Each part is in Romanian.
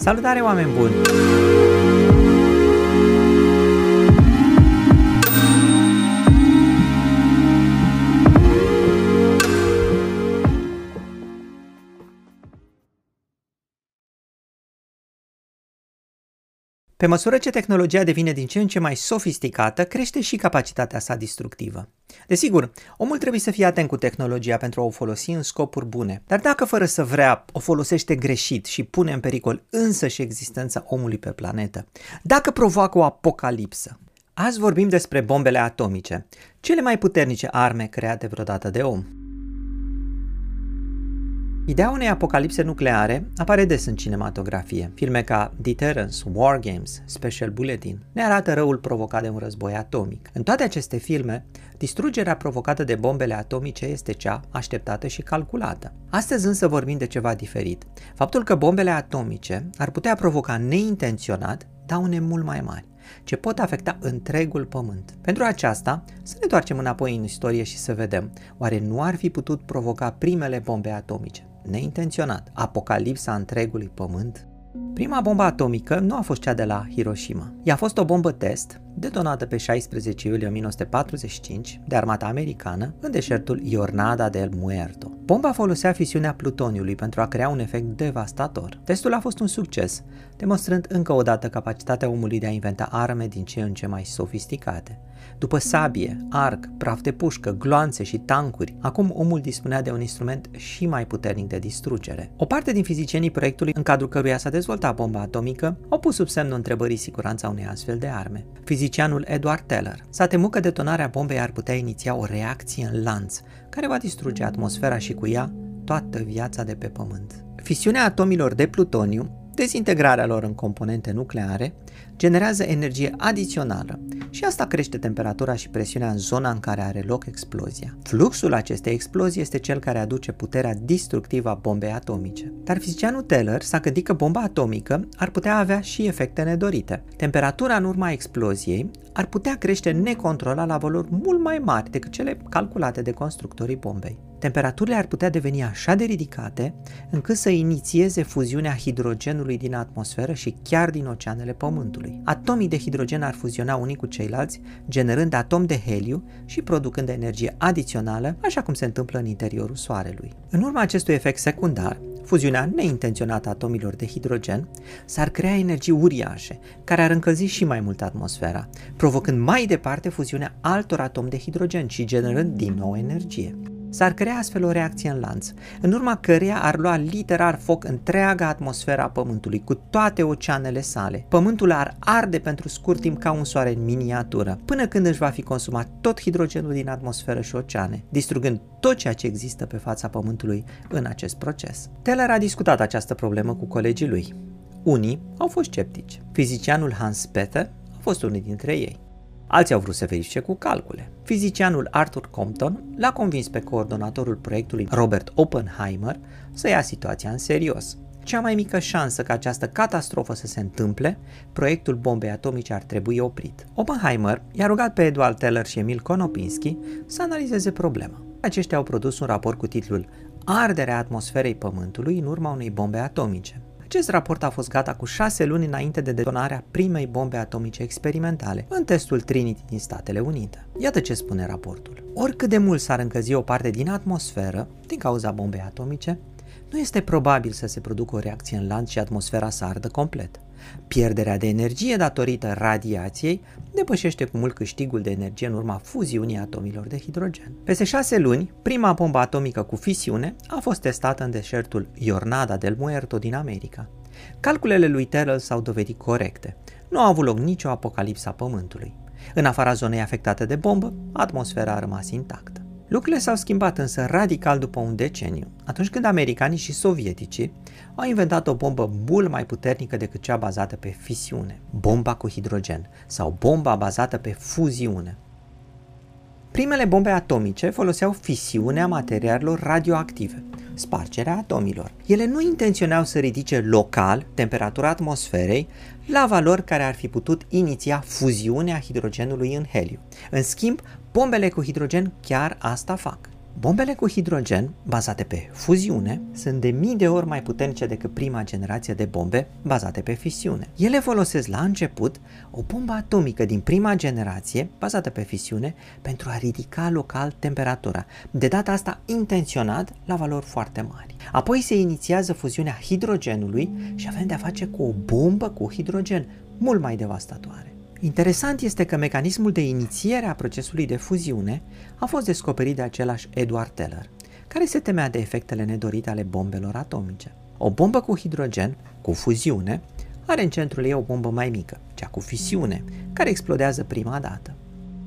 Salutare oameni buni! Pe măsură ce tehnologia devine din ce în ce mai sofisticată, crește și capacitatea sa destructivă. Desigur, omul trebuie să fie atent cu tehnologia pentru a o folosi în scopuri bune, dar dacă fără să vrea o folosește greșit și pune în pericol însă și existența omului pe planetă, dacă provoacă o apocalipsă, Azi vorbim despre bombele atomice, cele mai puternice arme create vreodată de om. Ideea unei apocalipse nucleare apare des în cinematografie. Filme ca Deterrence, War Games, Special Bulletin ne arată răul provocat de un război atomic. În toate aceste filme, distrugerea provocată de bombele atomice este cea așteptată și calculată. Astăzi însă vorbim de ceva diferit. Faptul că bombele atomice ar putea provoca neintenționat daune mult mai mari ce pot afecta întregul pământ. Pentru aceasta, să ne întoarcem înapoi în istorie și să vedem, oare nu ar fi putut provoca primele bombe atomice? Neintenționat, apocalipsa întregului pământ? Prima bombă atomică nu a fost cea de la Hiroshima. Ea a fost o bombă test detonată pe 16 iulie 1945 de armata americană în deșertul Jornada del Muerto. Bomba folosea fisiunea plutoniului pentru a crea un efect devastator. Testul a fost un succes, demonstrând încă o dată capacitatea omului de a inventa arme din ce în ce mai sofisticate. După sabie, arc, praf de pușcă, gloanțe și tancuri, acum omul dispunea de un instrument și mai puternic de distrugere. O parte din fizicienii proiectului în cadrul căruia s-a dezvoltat bomba atomică au pus sub semnul întrebării siguranța unei astfel de arme. Fizicianul Edward Teller s-a temut că detonarea bombei ar putea iniția o reacție în lanț, care va distruge atmosfera și cu ea toată viața de pe Pământ. Fisiunea atomilor de plutoniu Dezintegrarea lor în componente nucleare generează energie adițională și asta crește temperatura și presiunea în zona în care are loc explozia. Fluxul acestei explozii este cel care aduce puterea distructivă a bombei atomice. Dar fizicianul Teller s-a gândit că bomba atomică ar putea avea și efecte nedorite. Temperatura în urma exploziei ar putea crește necontrolat la valori mult mai mari decât cele calculate de constructorii bombei. Temperaturile ar putea deveni așa de ridicate încât să inițieze fuziunea hidrogenului din atmosferă și chiar din oceanele Pământului. Atomii de hidrogen ar fuziona unii cu ceilalți, generând atom de heliu și producând energie adițională, așa cum se întâmplă în interiorul Soarelui. În urma acestui efect secundar, fuziunea neintenționată a atomilor de hidrogen, s-ar crea energii uriașe, care ar încălzi și mai mult atmosfera, provocând mai departe fuziunea altor atomi de hidrogen și generând din nou energie. S-ar crea astfel o reacție în lanț, în urma căreia ar lua literar foc întreaga atmosfera a Pământului, cu toate oceanele sale. Pământul ar arde pentru scurt timp ca un soare în miniatură, până când își va fi consumat tot hidrogenul din atmosferă și oceane, distrugând tot ceea ce există pe fața Pământului în acest proces. Teller a discutat această problemă cu colegii lui. Unii au fost sceptici. Fizicianul Hans Peter a fost unul dintre ei. Alții au vrut să verifice cu calcule. Fizicianul Arthur Compton l-a convins pe coordonatorul proiectului Robert Oppenheimer să ia situația în serios. Cea mai mică șansă ca această catastrofă să se întâmple, proiectul bombei atomice ar trebui oprit. Oppenheimer i-a rugat pe Edward Teller și Emil Konopinski să analizeze problema. Aceștia au produs un raport cu titlul Arderea atmosferei Pământului în urma unei bombe atomice. Acest raport a fost gata cu șase luni înainte de detonarea primei bombe atomice experimentale în testul Trinity din Statele Unite. Iată ce spune raportul. Oricât de mult s-ar încălzi o parte din atmosferă, din cauza bombei atomice, nu este probabil să se producă o reacție în lanț și atmosfera să ardă complet. Pierderea de energie datorită radiației depășește cu mult câștigul de energie în urma fuziunii atomilor de hidrogen. Peste șase luni, prima bombă atomică cu fisiune a fost testată în deșertul Jornada del Muerto din America. Calculele lui Terrell s-au dovedit corecte. Nu a avut loc nicio apocalipsă a Pământului. În afara zonei afectate de bombă, atmosfera a rămas intactă. Lucrurile s-au schimbat însă radical după un deceniu, atunci când americanii și sovieticii au inventat o bombă mult mai puternică decât cea bazată pe fisiune, bomba cu hidrogen sau bomba bazată pe fuziune. Primele bombe atomice foloseau fisiunea materialelor radioactive, spargerea atomilor. Ele nu intenționau să ridice local temperatura atmosferei la valori care ar fi putut iniția fuziunea hidrogenului în heliu. În schimb, bombele cu hidrogen chiar asta fac. Bombele cu hidrogen, bazate pe fuziune, sunt de mii de ori mai puternice decât prima generație de bombe bazate pe fisiune. Ele folosesc la început o bombă atomică din prima generație, bazată pe fisiune, pentru a ridica local temperatura, de data asta intenționat la valori foarte mari. Apoi se inițiază fuziunea hidrogenului și avem de-a face cu o bombă cu hidrogen mult mai devastatoare. Interesant este că mecanismul de inițiere a procesului de fuziune a fost descoperit de același Edward Teller, care se temea de efectele nedorite ale bombelor atomice. O bombă cu hidrogen, cu fuziune, are în centrul ei o bombă mai mică, cea cu fisiune, care explodează prima dată.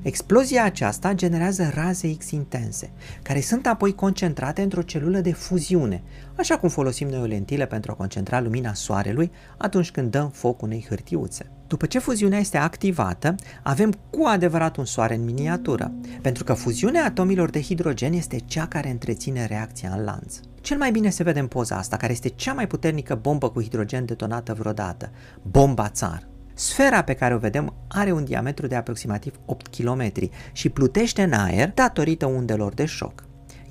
Explozia aceasta generează raze X intense, care sunt apoi concentrate într-o celulă de fuziune, așa cum folosim noi o lentilă pentru a concentra lumina soarelui atunci când dăm foc unei hârtiuțe. După ce fuziunea este activată, avem cu adevărat un soare în miniatură, pentru că fuziunea atomilor de hidrogen este cea care întreține reacția în lanț. Cel mai bine se vede în poza asta, care este cea mai puternică bombă cu hidrogen detonată vreodată, bomba țar. Sfera pe care o vedem are un diametru de aproximativ 8 km și plutește în aer datorită undelor de șoc.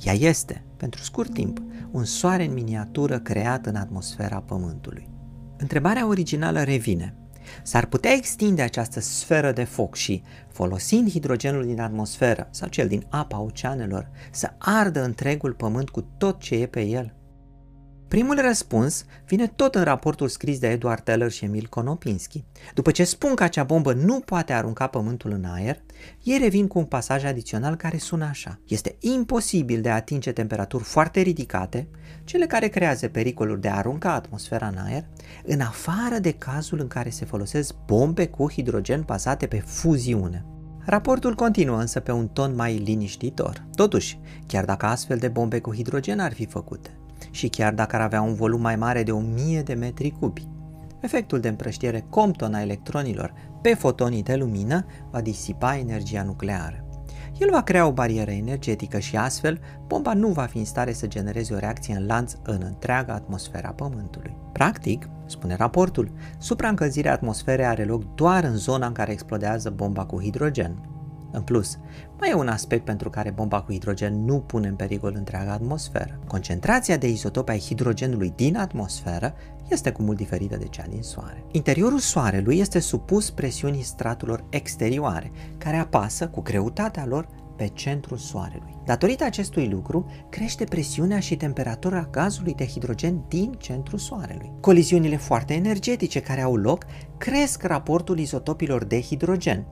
Ea este, pentru scurt timp, un soare în miniatură creat în atmosfera Pământului. Întrebarea originală revine. S-ar putea extinde această sferă de foc și, folosind hidrogenul din atmosferă sau cel din apa oceanelor, să ardă întregul pământ cu tot ce e pe el? Primul răspuns vine tot în raportul scris de Edward Teller și Emil Konopinski. După ce spun că acea bombă nu poate arunca pământul în aer, ei revin cu un pasaj adițional care sună așa. Este imposibil de a atinge temperaturi foarte ridicate, cele care creează pericolul de a arunca atmosfera în aer, în afară de cazul în care se folosesc bombe cu hidrogen bazate pe fuziune. Raportul continuă însă pe un ton mai liniștitor. Totuși, chiar dacă astfel de bombe cu hidrogen ar fi făcute, și chiar dacă ar avea un volum mai mare de 1000 de metri cubi. Efectul de împrăștiere Compton a electronilor pe fotonii de lumină va disipa energia nucleară. El va crea o barieră energetică și astfel bomba nu va fi în stare să genereze o reacție în lanț în întreaga atmosfera Pământului. Practic, spune raportul, supraîncălzirea atmosferei are loc doar în zona în care explodează bomba cu hidrogen, în plus, mai e un aspect pentru care bomba cu hidrogen nu pune în pericol întreaga atmosferă. Concentrația de izotopi ai hidrogenului din atmosferă este cu mult diferită de cea din Soare. Interiorul Soarelui este supus presiunii straturilor exterioare, care apasă cu greutatea lor pe centrul Soarelui. Datorită acestui lucru, crește presiunea și temperatura gazului de hidrogen din centrul Soarelui. Coliziunile foarte energetice care au loc cresc raportul izotopilor de hidrogen,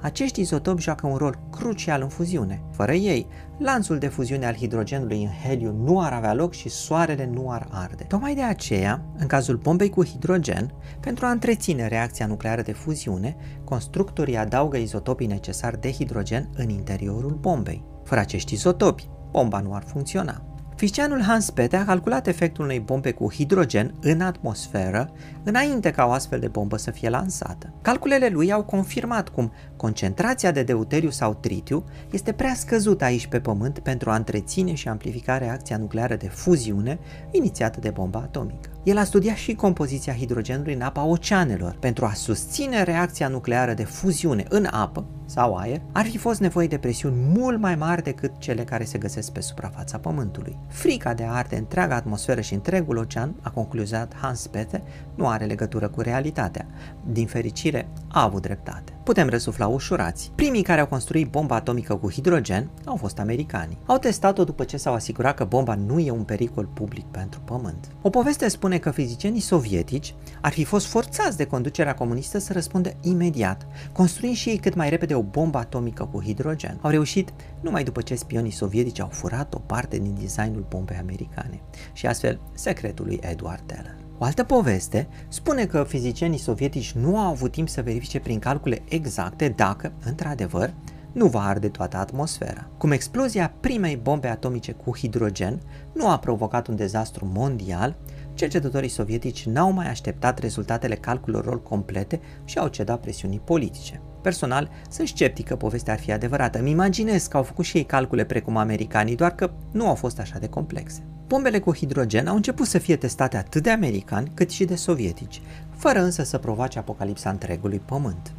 acești izotopi joacă un rol crucial în fuziune. Fără ei, lanțul de fuziune al hidrogenului în heliu nu ar avea loc și soarele nu ar arde. Tocmai de aceea, în cazul bombei cu hidrogen, pentru a întreține reacția nucleară de fuziune, constructorii adaugă izotopii necesari de hidrogen în interiorul bombei. Fără acești izotopi, bomba nu ar funcționa. Fizicianul Hans Bethe a calculat efectul unei bombe cu hidrogen în atmosferă înainte ca o astfel de bombă să fie lansată. Calculele lui au confirmat cum concentrația de deuteriu sau tritiu este prea scăzută aici pe Pământ pentru a întreține și amplifica reacția nucleară de fuziune inițiată de bomba atomică. El a studiat și compoziția hidrogenului în apa oceanelor. Pentru a susține reacția nucleară de fuziune în apă sau aer, ar fi fost nevoie de presiuni mult mai mari decât cele care se găsesc pe suprafața Pământului. Frica de a arde întreaga atmosferă și întregul ocean, a concluzat Hans Bethe, nu are legătură cu realitatea. Din fericire, a avut dreptate. Putem răsufla ușurați. Primii care au construit bomba atomică cu hidrogen au fost americani. Au testat-o după ce s-au asigurat că bomba nu e un pericol public pentru Pământ. O poveste spune că fizicienii sovietici ar fi fost forțați de conducerea comunistă să răspundă imediat, construind și ei cât mai repede o bombă atomică cu hidrogen. Au reușit numai după ce spionii sovietici au furat o parte din designul bombei americane și astfel secretul lui Edward Teller. O altă poveste spune că fizicienii sovietici nu au avut timp să verifice prin calcule exacte dacă, într-adevăr, nu va arde toată atmosfera. Cum explozia primei bombe atomice cu hidrogen nu a provocat un dezastru mondial, cercetătorii sovietici n-au mai așteptat rezultatele calculelor lor complete și au cedat presiunii politice. Personal, sunt sceptic că povestea ar fi adevărată. Îmi imaginez că au făcut și ei calcule precum americanii, doar că nu au fost așa de complexe. Bombele cu hidrogen au început să fie testate atât de americani cât și de sovietici, fără însă să provoace apocalipsa întregului pământ.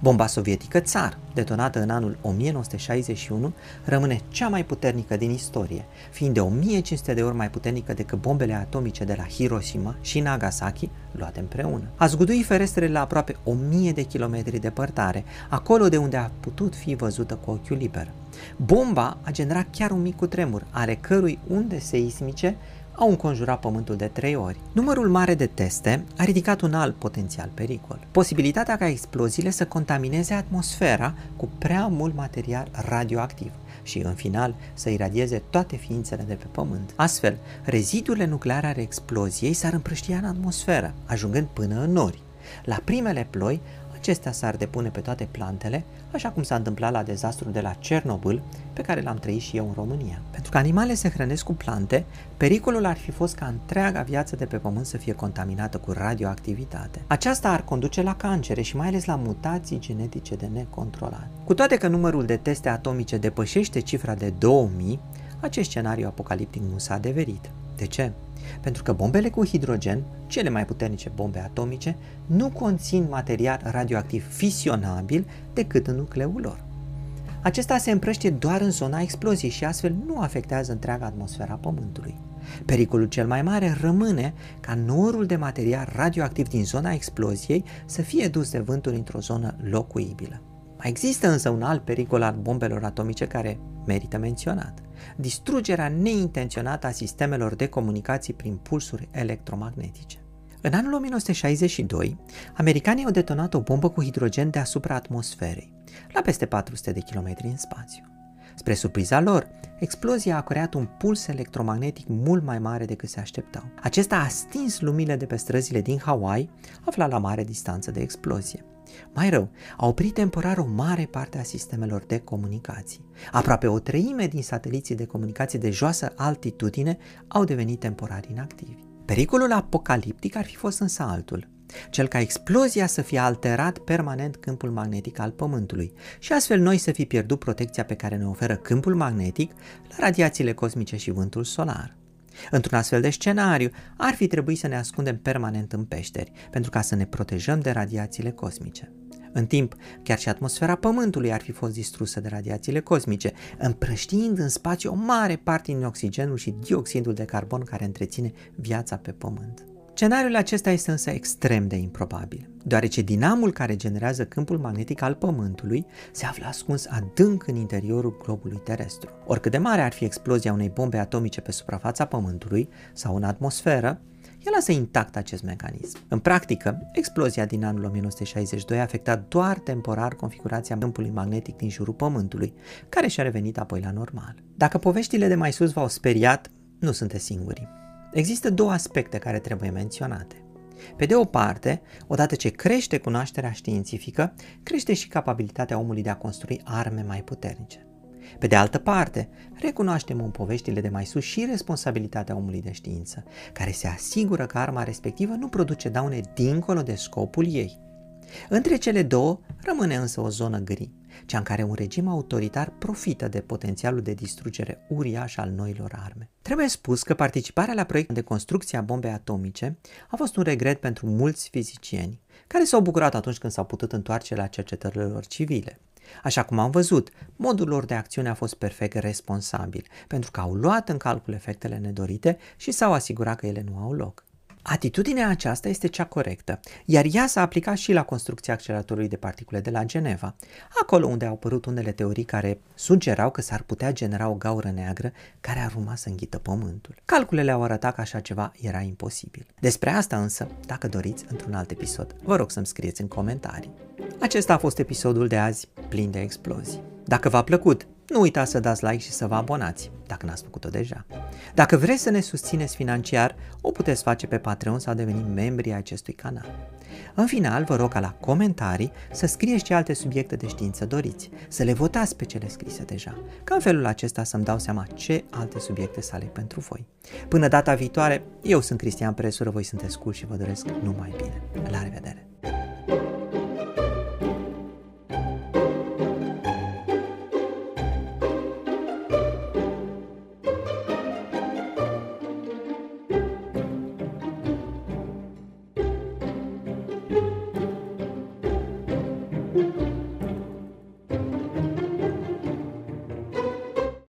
Bomba sovietică Tsar, detonată în anul 1961, rămâne cea mai puternică din istorie, fiind de 1500 de ori mai puternică decât bombele atomice de la Hiroshima și Nagasaki luate împreună. A zgudui ferestrele la aproape 1000 de kilometri departare, acolo de unde a putut fi văzută cu ochiul liber. Bomba a generat chiar un mic cutremur, ale cărui unde seismice au înconjurat Pământul de trei ori. Numărul mare de teste a ridicat un alt potențial pericol. Posibilitatea ca exploziile să contamineze atmosfera cu prea mult material radioactiv și, în final, să iradieze toate ființele de pe Pământ. Astfel, rezidurile nucleare ale exploziei s-ar împrăștia în atmosferă, ajungând până în nori. La primele ploi, acestea s-ar depune pe toate plantele, așa cum s-a întâmplat la dezastrul de la Cernobâl, pe care l-am trăit și eu în România. Pentru că animalele se hrănesc cu plante, pericolul ar fi fost ca întreaga viață de pe pământ să fie contaminată cu radioactivitate. Aceasta ar conduce la cancere și mai ales la mutații genetice de necontrolat. Cu toate că numărul de teste atomice depășește cifra de 2000, acest scenariu apocaliptic nu s-a adeverit. De ce? Pentru că bombele cu hidrogen, cele mai puternice bombe atomice, nu conțin material radioactiv fisionabil decât în nucleul lor. Acesta se împrăștie doar în zona exploziei și astfel nu afectează întreaga atmosfera Pământului. Pericolul cel mai mare rămâne ca norul de material radioactiv din zona exploziei să fie dus de vântul într-o zonă locuibilă. Mai există însă un alt pericol al bombelor atomice care merită menționat. Distrugerea neintenționată a sistemelor de comunicații prin pulsuri electromagnetice. În anul 1962, americanii au detonat o bombă cu hidrogen deasupra atmosferei, la peste 400 de kilometri în spațiu. Spre surpriza lor, explozia a creat un puls electromagnetic mult mai mare decât se așteptau. Acesta a stins lumile de pe străzile din Hawaii, aflat la mare distanță de explozie. Mai rău, a oprit temporar o mare parte a sistemelor de comunicații. Aproape o treime din sateliții de comunicații de joasă altitudine au devenit temporar inactivi. Pericolul apocaliptic ar fi fost însă altul, cel ca explozia să fie alterat permanent câmpul magnetic al Pământului și astfel noi să fi pierdut protecția pe care ne oferă câmpul magnetic la radiațiile cosmice și vântul solar. Într-un astfel de scenariu, ar fi trebuit să ne ascundem permanent în peșteri, pentru ca să ne protejăm de radiațiile cosmice. În timp, chiar și atmosfera Pământului ar fi fost distrusă de radiațiile cosmice, împrăștiind în spațiu o mare parte din oxigenul și dioxidul de carbon care întreține viața pe Pământ. Scenariul acesta este însă extrem de improbabil, deoarece dinamul care generează câmpul magnetic al Pământului se află ascuns adânc în interiorul globului terestru. Oricât de mare ar fi explozia unei bombe atomice pe suprafața Pământului sau în atmosferă, el lasă intact acest mecanism. În practică, explozia din anul 1962 a afectat doar temporar configurația câmpului magnetic din jurul Pământului, care și-a revenit apoi la normal. Dacă poveștile de mai sus v-au speriat, nu sunteți singuri. Există două aspecte care trebuie menționate. Pe de o parte, odată ce crește cunoașterea științifică, crește și capabilitatea omului de a construi arme mai puternice. Pe de altă parte, recunoaștem în poveștile de mai sus și responsabilitatea omului de știință, care se asigură că arma respectivă nu produce daune dincolo de scopul ei. Între cele două rămâne însă o zonă gri, cea în care un regim autoritar profită de potențialul de distrugere uriaș al noilor arme. Trebuie spus că participarea la proiectul de construcție a bombei atomice a fost un regret pentru mulți fizicieni, care s-au bucurat atunci când s-au putut întoarce la cercetările lor civile. Așa cum am văzut, modul lor de acțiune a fost perfect responsabil, pentru că au luat în calcul efectele nedorite și s-au asigurat că ele nu au loc. Atitudinea aceasta este cea corectă, iar ea s-a aplicat și la construcția acceleratorului de particule de la Geneva, acolo unde au apărut unele teorii care sugerau că s-ar putea genera o gaură neagră care ar urma să înghită pământul. Calculele au arătat că așa ceva era imposibil. Despre asta însă, dacă doriți, într-un alt episod, vă rog să-mi scrieți în comentarii. Acesta a fost episodul de azi, plin de explozii. Dacă v-a plăcut, nu uitați să dați like și să vă abonați, dacă n-ați făcut-o deja. Dacă vreți să ne susțineți financiar, o puteți face pe Patreon sau deveni membri ai acestui canal. În final, vă rog ca la comentarii să scrieți ce alte subiecte de știință doriți, să le votați pe cele scrise deja, ca în felul acesta să-mi dau seama ce alte subiecte să aleg pentru voi. Până data viitoare, eu sunt Cristian Presură, voi sunteți cool și vă doresc numai bine. La revedere!